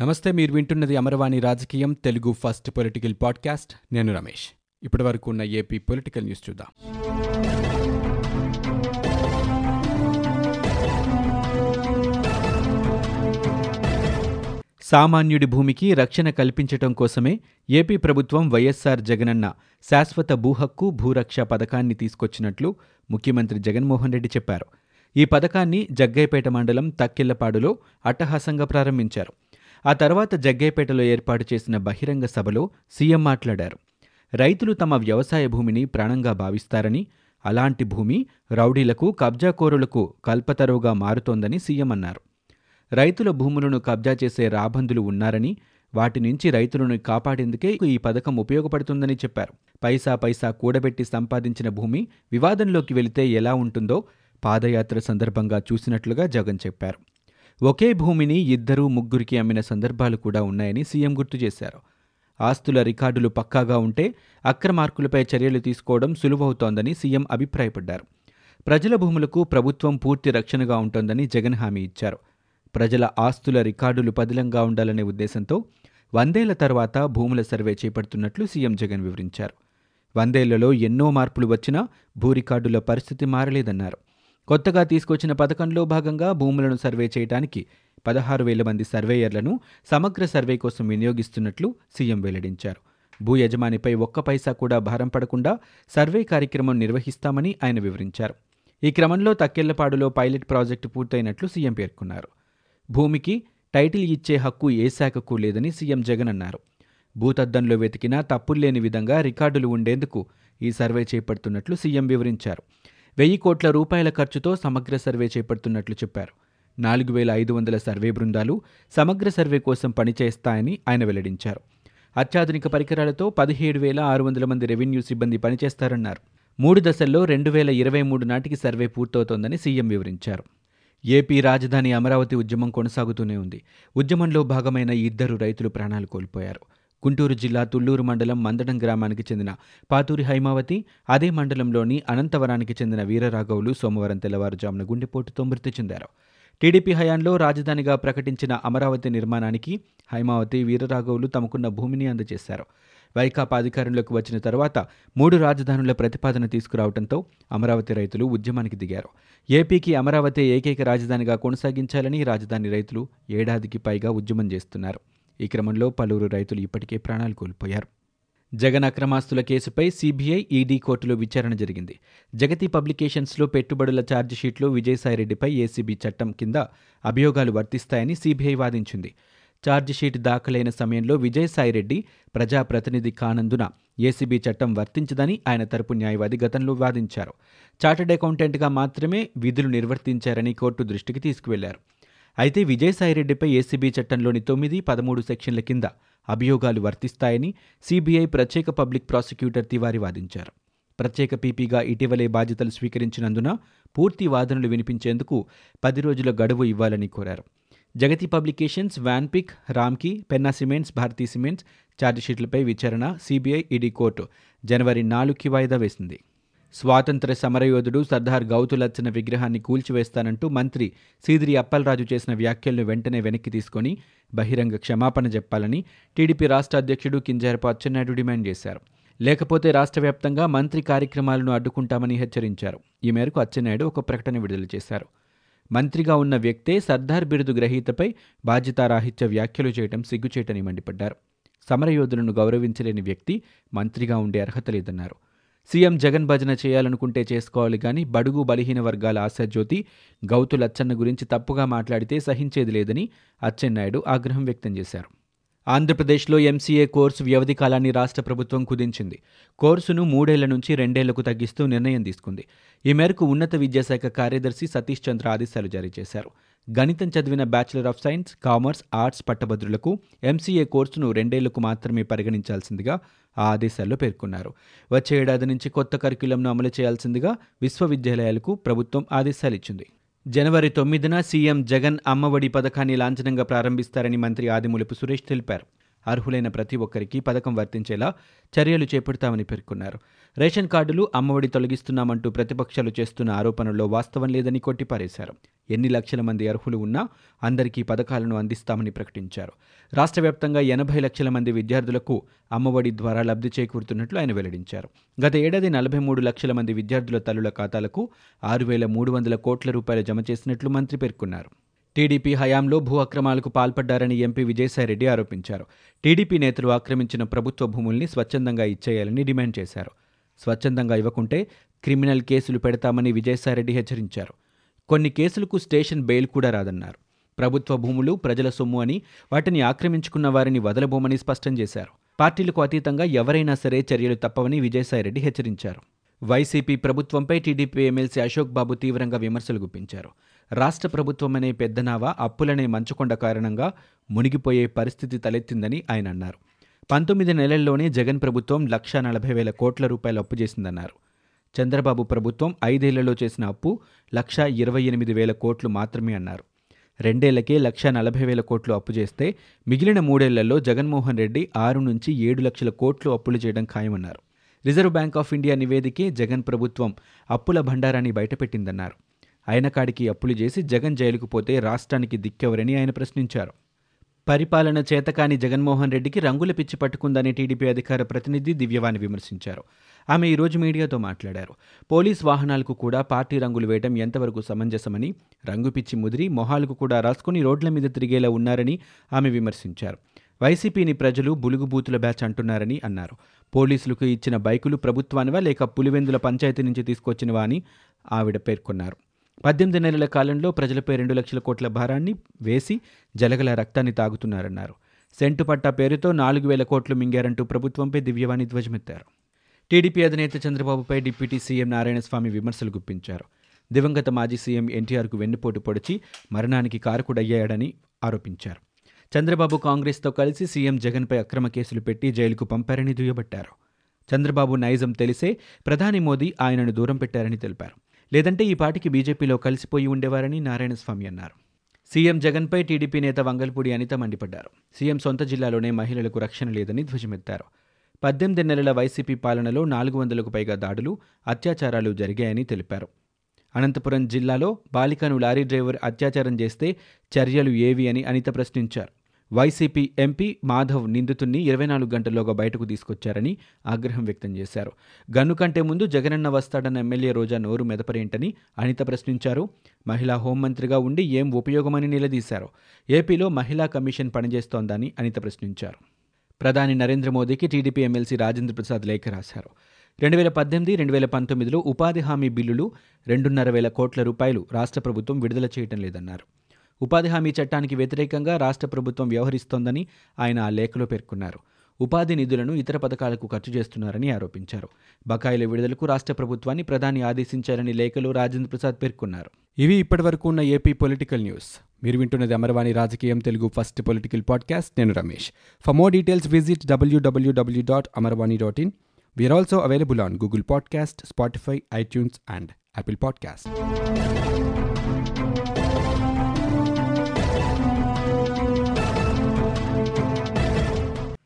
నమస్తే మీరు వింటున్నది అమరవాణి రాజకీయం తెలుగు ఫస్ట్ పొలిటికల్ పాడ్కాస్ట్. నేను రమేష్. ఇప్పటి వరకు ఉన్న ఏపీ పొలిటికల్ న్యూస్ చూద్దాం. సామాన్యుడి భూమికి రక్షణ కల్పించటం కోసమే ఏపీ ప్రభుత్వం వైఎస్సార్ జగనన్న శాశ్వత భూహక్కు భూరక్ష పథకాన్ని తీసుకొచ్చినట్లు ముఖ్యమంత్రి జగన్మోహన్ రెడ్డి చెప్పారు. ఈ పథకాన్ని జగ్గైపేట మండలం తక్కిళ్ళపాడులో అట్టహాసంగా ప్రారంభించారు. ఆ తర్వాత జగ్గైపేటలో ఏర్పాటు చేసిన బహిరంగ సభలో సీఎం మాట్లాడారు. రైతులు తమ వ్యవసాయ భూమిని ప్రాణంగా భావిస్తారని అలాంటి భూమి రౌడీలకు కబ్జాకోరులకు కల్పతరువుగా మారుతోందని సీఎం అన్నారు. రైతుల భూములను కబ్జా చేసే రాబందులు ఉన్నారని వాటి నుంచి రైతులను కాపాడేందుకే ఈ పథకం ఉపయోగపడుతుందని చెప్పారు. పైసా పైసా కూడబెట్టి సంపాదించిన భూమి వివాదంలోకి వెళితే ఎలా ఉంటుందో పాదయాత్ర సందర్భంగా చూసినట్లుగా జగన్ చెప్పారు. ఒకే భూమిని ఇద్దరు ముగ్గురికి అమ్మిన సందర్భాలు కూడా ఉన్నాయని సీఎం గుర్తు చేశారు. ఆస్తుల రికార్డులు పక్కాగా ఉంటే అక్రమార్కులపై చర్యలు తీసుకోవడం సులువవుతోందని సీఎం అభిప్రాయపడ్డారు. ప్రజల భూములకు ప్రభుత్వం పూర్తి రక్షణగా ఉంటోందని జగన్ హామీ ఇచ్చారు. ప్రజల ఆస్తుల రికార్డులు పదిలంగా ఉండాలనే ఉద్దేశంతో వందేళ్ళ తర్వాత భూముల సర్వే చేపడుతున్నట్లు సీఎం జగన్ వివరించారు. వందేళ్ళలో ఎన్నో మార్పులు వచ్చినా భూ రికార్డుల పరిస్థితి మారలేదన్నారు. కొత్తగా తీసుకొచ్చిన పథకంలో భాగంగా భూములను సర్వే చేయడానికి పదహారు వేల మంది సర్వేయర్లను సమగ్ర సర్వే కోసం వినియోగిస్తున్నట్లు సీఎం వెల్లడించారు. భూ యజమానిపై ఒక్క పైసా కూడా భారం పడకుండా సర్వే కార్యక్రమం నిర్వహిస్తామని ఆయన వివరించారు. ఈ క్రమంలో తక్కెళ్ళపాడులో పైలట్ ప్రాజెక్టు పూర్తయినట్లు సీఎం పేర్కొన్నారు. భూమికి టైటిల్ ఇచ్చే హక్కు ఏ శాఖకు లేదని సీఎం జగన్ అన్నారు. భూతద్దంలో వెతికినా తప్పుల్లేని విధంగా రికార్డులు ఉండేందుకు ఈ సర్వే చేపడుతున్నట్లు సీఎం వివరించారు. వెయ్యి కోట్ల రూపాయల ఖర్చుతో సమగ్ర సర్వే చేపడుతున్నట్లు చెప్పారు. నాలుగు వేల ఐదు వందల సర్వే బృందాలు సమగ్ర సర్వే కోసం పనిచేస్తాయని ఆయన వెల్లడించారు. అత్యాధునిక పరికరాలతో పదిహేడు వేల ఆరు వందల మంది రెవెన్యూ సిబ్బంది పనిచేస్తారన్నారు. మూడు దశల్లో రెండు వేల ఇరవై మూడు నాటికి సర్వే పూర్తవుతోందని సీఎం వివరించారు. ఏపీ రాజధాని అమరావతి ఉద్యమం కొనసాగుతూనే ఉంది. ఉద్యమంలో భాగమైన ఇద్దరు రైతులు ప్రాణాలు కోల్పోయారు. గుంటూరు జిల్లా తుళ్ళూరు మండలం మందడం గ్రామానికి చెందిన పాతూరి హైమావతి అదే మండలంలోని అనంతవరానికి చెందిన వీరరాఘవులు సోమవారం తెల్లవారుజామున గుండెపోటుతో మృతి చెందారు. టీడీపీ హయాంలో రాజధానిగా ప్రకటించిన అమరావతి నిర్మాణానికి హైమావతి వీరరాఘవులు తమకున్న భూమిని అందజేశారు. వైకాపా అధికారంలోకి వచ్చిన తర్వాత మూడు రాజధానుల ప్రతిపాదన తీసుకురావడంతో అమరావతి రైతులు ఉద్యమానికి దిగారు. ఏపీకి అమరావతి ఏకైక రాజధానిగా కొనసాగించాలని రాజధాని రైతులు ఏడాదికి పైగా ఉద్యమం చేస్తున్నారు. ఈ క్రమంలో పలువురు రైతులు ఇప్పటికే ప్రాణాలు కోల్పోయారు. జగన్ అక్రమాస్తుల కేసుపై సీబీఐ ఈడీ కోర్టులో విచారణ జరిగింది. జగతి పబ్లికేషన్స్లో పెట్టుబడుల ఛార్జిషీట్లో విజయసాయిరెడ్డిపై ఏసీబీ చట్టం కింద అభియోగాలు వర్తిస్తాయని సీబీఐ వాదించింది. ఛార్జిషీట్ దాఖలైన సమయంలో విజయసాయిరెడ్డి ప్రజాప్రతినిధి కానందున ఏసీబీ చట్టం వర్తించదని ఆయన తరపు న్యాయవాది గతంలో వాదించారు. చార్టెడ్ అకౌంటెంట్గా మాత్రమే విధులు నిర్వర్తించారని కోర్టు దృష్టికి తీసుకువెళ్ళారు. అయితే విజయసాయిరెడ్డిపై ఏసీబీ చట్టంలోని తొమ్మిది పదమూడు సెక్షన్ల కింద అభియోగాలు వర్తిస్తాయని సీబీఐ ప్రత్యేక పబ్లిక్ ప్రాసిక్యూటర్ తివారి వాదించారు. ప్రత్యేక పీపీగా ఇటీవలే బాధ్యతలు స్వీకరించినందున పూర్తి వాదనలు వినిపించేందుకు పది రోజుల గడువు ఇవ్వాలని కోరారు. Jagati publications Vanpic Ramky Penna cements Bharathi cements ఛార్జిషీట్లపై విచారణ సీబీఐ ఈడీ కోర్టు జనవరి నాలుగుకి వాయిదా వేసింది. స్వాతంత్ర సమరయోధుడు సర్దార్ గౌతులచ్చన విగ్రహాన్ని కూల్చివేస్తానంటూ మంత్రి సీదిరి అప్పలరాజు చేసిన వ్యాఖ్యలను వెంటనే వెనక్కి తీసుకొని బహిరంగ క్షమాపణ చెప్పాలని టీడీపీ రాష్ట్ర అధ్యక్షుడు కింజారపు అచ్చెన్నాయుడు డిమాండ్ చేశారు. లేకపోతే రాష్ట్ర వ్యాప్తంగా మంత్రి కార్యక్రమాలను అడ్డుకుంటామని హెచ్చరించారు. ఈ మేరకు అచ్చెన్నాయుడు ఒక ప్రకటన విడుదల చేశారు. మంత్రిగా ఉన్న వ్యక్తే సర్దార్ బిరుదు గ్రహీతపై బాధ్యతారాహిత్య వ్యాఖ్యలు చేయడం సిగ్గుచేటని మండిపడ్డారు. సమరయోధులను గౌరవించలేని వ్యక్తి మంత్రిగా ఉండే అర్హత లేదన్నారు. సీఎం జగన్ భజన చేయాలనుకుంటే చేసుకోవాలి కానీ బడుగు బలహీన వర్గాల ఆశాజ్యోతి గౌతు లచ్చన్న గురించి తప్పుగా మాట్లాడితే సహించేది లేదని అచ్చెన్నాయుడు ఆగ్రహం వ్యక్తం చేశారు. ఆంధ్రప్రదేశ్లో ఎంసీఏ కోర్సు వ్యవధి కాలాన్ని రాష్ట్ర ప్రభుత్వం కుదించింది. కోర్సును మూడేళ్ళ నుంచి రెండేళ్ళకు తగ్గిస్తూ నిర్ణయం తీసుకుంది. ఈ మేరకు ఉన్నత విద్యాశాఖ కార్యదర్శి సతీష్ చంద్ర ఆదేశాలు జారీ చేశారు. గణితం చదివిన bachelor of science commerce arts పట్టభద్రులకు MCA కోర్సును రెండేళ్ళకు మాత్రమే పరిగణించాల్సిందిగా ఆ ఆదేశాల్లో పేర్కొన్నారు. వచ్చే ఏడాది నుంచి కొత్త కరిక్యులంను అమలు చేయాల్సిందిగా విశ్వవిద్యాలయాలకు ప్రభుత్వం ఆదేశాలిచ్చింది జనవరి తొమ్మిదిన సీఎం జగన్ అమ్మఒడి పథకాన్ని లాంఛనంగా ప్రారంభిస్తారని మంత్రి ఆదిమూలపు సురేష్ తెలిపారు. అర్హులైన ప్రతి ఒక్కరికి పథకం వర్తించేలా చర్యలు చేపడతామని పేర్కొన్నారు. రేషన్ కార్డులు అమ్మఒడి తొలగిస్తున్నామంటూ ప్రతిపక్షాలు చేస్తున్న ఆరోపణల్లో వాస్తవం లేదని కొట్టిపారేశారు. ఎన్ని లక్షల మంది అర్హులు ఉన్నా అందరికీ పథకాలను అందిస్తామని ప్రకటించారు. రాష్ట్ర వ్యాప్తంగా ఎనభై లక్షల మంది విద్యార్థులకు అమ్మఒడి ద్వారా లబ్ధి చేకూరుతున్నట్లు ఆయన వెల్లడించారు. గత ఏడాది నలభై మూడు లక్షల మంది విద్యార్థుల తల్లుల ఖాతాలకు ఆరు వేల మూడు వందల కోట్ల రూపాయలు జమ చేసినట్లు మంత్రి పేర్కొన్నారు. టీడీపీ హయాంలో భూ అక్రమాలకు పాల్పడ్డారని ఎంపీ విజయసాయిరెడ్డి ఆరోపించారు. టీడీపీ నేతలు ఆక్రమించిన ప్రభుత్వ భూముల్ని స్వచ్ఛందంగా ఇచ్చేయాలని డిమాండ్ చేశారు. స్వచ్ఛందంగా ఇవ్వకుంటే క్రిమినల్ కేసులు పెడతామని విజయసాయిరెడ్డి హెచ్చరించారు. కొన్ని కేసులకు స్టేషన్ బెయిల్ కూడా రాదన్నారు. ప్రభుత్వ భూములు ప్రజల సొమ్ము అని వాటిని ఆక్రమించుకున్న వారిని వదలబోమని స్పష్టం చేశారు. పార్టీలకు అతీతంగా ఎవరైనా సరే చర్యలు తప్పవని విజయసాయిరెడ్డి హెచ్చరించారు. వైసీపీ ప్రభుత్వంపై టీడీపీ ఎమ్మెల్సీ అశోక్ బాబు తీవ్రంగా విమర్శలు గుప్పించారు. రాష్ట్ర ప్రభుత్వం అనే పెద్దనావ అప్పులనే మంచుకొండ కారణంగా మునిగిపోయే పరిస్థితి తలెత్తిందని ఆయన అన్నారు. పంతొమ్మిది నెలల్లోనే జగన్ ప్రభుత్వం లక్ష నలభై వేల కోట్ల రూపాయలు అప్పు చేసిందన్నారు. చంద్రబాబు ప్రభుత్వం ఐదేళ్ళలో చేసిన అప్పు లక్షా ఇరవై ఎనిమిది వేల కోట్లు మాత్రమే అన్నారు. రెండేళ్ళకే లక్షా నలభై వేల కోట్లు అప్పు చేస్తే మిగిలిన మూడేళ్ళలో జగన్మోహన్ రెడ్డి ఆరు నుంచి ఏడు లక్షల కోట్లు అప్పులు చేయడం ఖాయమన్నారు. రిజర్వ్ బ్యాంక్ ఆఫ్ ఇండియా నివేదికే జగన్ ప్రభుత్వం అప్పుల భండారాన్ని బయటపెట్టిందన్నారు. అయినకాడికి అప్పులు చేసి జగన్ జైలుకు పోతే రాష్ట్రానికి దిక్కెవరని ఆయన ప్రశ్నించారు. పరిపాలన చేతకాని జగన్మోహన్ రెడ్డికి రంగుల పిచ్చి పట్టుకుందని టీడీపీ అధికార ప్రతినిధి దివ్యవాణి విమర్శించారు. ఆమె ఈరోజు మీడియాతో మాట్లాడారు. పోలీస్ వాహనాలకు కూడా పార్టీ రంగులు వేయడం ఎంతవరకు సమంజసమని రంగు పిచ్చి ముదిరి మొహాలకు కూడా రాసుకుని రోడ్ల మీద తిరిగేలా ఉన్నారని ఆమె విమర్శించారు. వైసీపీని ప్రజలు బులుగుబూతుల బ్యాచ్ అంటున్నారని అన్నారు. పోలీసులకు ఇచ్చిన బైకులు ప్రభుత్వానివా లేక పులివెందుల పంచాయతీ నుంచి తీసుకొచ్చినవా అని ఆవిడ పేర్కొన్నారు. పద్దెనిమిది నెలల కాలంలో ప్రజలపై రెండు లక్షల కోట్ల భారాన్ని వేసి జలగల రక్తాన్ని తాగుతున్నారన్నారు. సెంటు పట్టా పేరుతో నాలుగు వేల కోట్లు మింగారంటూ ప్రభుత్వంపై దివ్యవాణి ధ్వజమెత్తారు. టీడీపీ అధినేత చంద్రబాబుపై డిప్యూటీ సీఎం నారాయణస్వామి విమర్శలు గుప్పించారు. దివంగత మాజీ సీఎం ఎన్టీఆర్కు వెన్నుపోటు పొడిచి మరణానికి కారకుడయ్యాడని ఆరోపించారు. చంద్రబాబు కాంగ్రెస్తో కలిసి సీఎం జగన్పై అక్రమ కేసులు పెట్టి జైలుకు పంపారని దుయ్యబట్టారు. చంద్రబాబు నైజం తెలిసే ప్రధాని మోదీ ఆయనను దూరం పెట్టారని తెలిపారు. లేదంటే ఈ పాటికి బీజేపీలో కలిసిపోయి ఉండేవారని నారాయణస్వామి అన్నారు. సీఎం జగన్పై టీడీపీ నేత వంగల్పూడి అనిత మండిపడ్డారు. సీఎం సొంత జిల్లాలోనే మహిళలకు రక్షణ లేదని ధ్వజమెత్తారు. పద్దెనిమిది నెలల వైసీపీ పాలనలో నాలుగు వందలకు పైగా దాడులు అత్యాచారాలు జరిగాయని తెలిపారు. అనంతపురం జిల్లాలో బాలికను లారీ డ్రైవర్ అత్యాచారం చేస్తే చర్యలు ఏవి అని అనిత ప్రశ్నించారు. వైసీపీ ఎంపీ మాధవ్ నిందితుణ్ణి ఇరవై నాలుగు గంటల్లోగా బయటకు తీసుకొచ్చారని ఆగ్రహం వ్యక్తం చేశారు. గన్ను కంటే ముందు జగనన్న వస్తాడన్న ఎమ్మెల్యే రోజా నోరు మెదపరేంటని అనిత ప్రశ్నించారు. మహిళా హోంమంత్రిగా ఉండి ఏం ఉపయోగమని నిలదీశారు. ఏపీలో మహిళా కమిషన్ పనిచేస్తోందని అనిత ప్రశ్నించారు. ప్రధాని నరేంద్ర మోదీకి టీడీపీ ఎమ్మెల్సీ రాజేంద్ర ప్రసాద్ లేఖ రాశారు. రెండు వేల పద్దెనిమిది రెండు వేల పంతొమ్మిదిలో ఉపాధి హామీ బిల్లులు రెండున్నర వేల కోట్ల రూపాయలు రాష్ట్ర ప్రభుత్వం విడుదల చేయటం లేదన్నారు. ఉపాధి హామీ చట్టానికి వ్యతిరేకంగా రాష్ట్ర ప్రభుత్వం వ్యవహరిస్తోందని ఆయన ఆ లేఖలో పేర్కొన్నారు. ఉపాధి నిధులను ఇతర పథకాలకు ఖర్చు చేస్తున్నారని ఆరోపించారు. బకాయిల విడుదలకు రాష్ట్ర ప్రభుత్వాన్ని ప్రధాని ఆదేశించారని లేఖలో రాజేంద్ర ప్రసాద్ పేర్కొన్నారు. ఇవి ఇప్పటివరకు ఉన్న ఏపీ పొలిటికల్ న్యూస్. మీరు వింటున్నది అమర్వాణి రాజకీయం తెలుగు ఫస్ట్ పొలిటికల్ పాడ్కాస్ట్. నేను Ramesh. For more details visit WWW dot Amarvani dot in we are also available on Google podcast Spotify iTunes and Apple podcast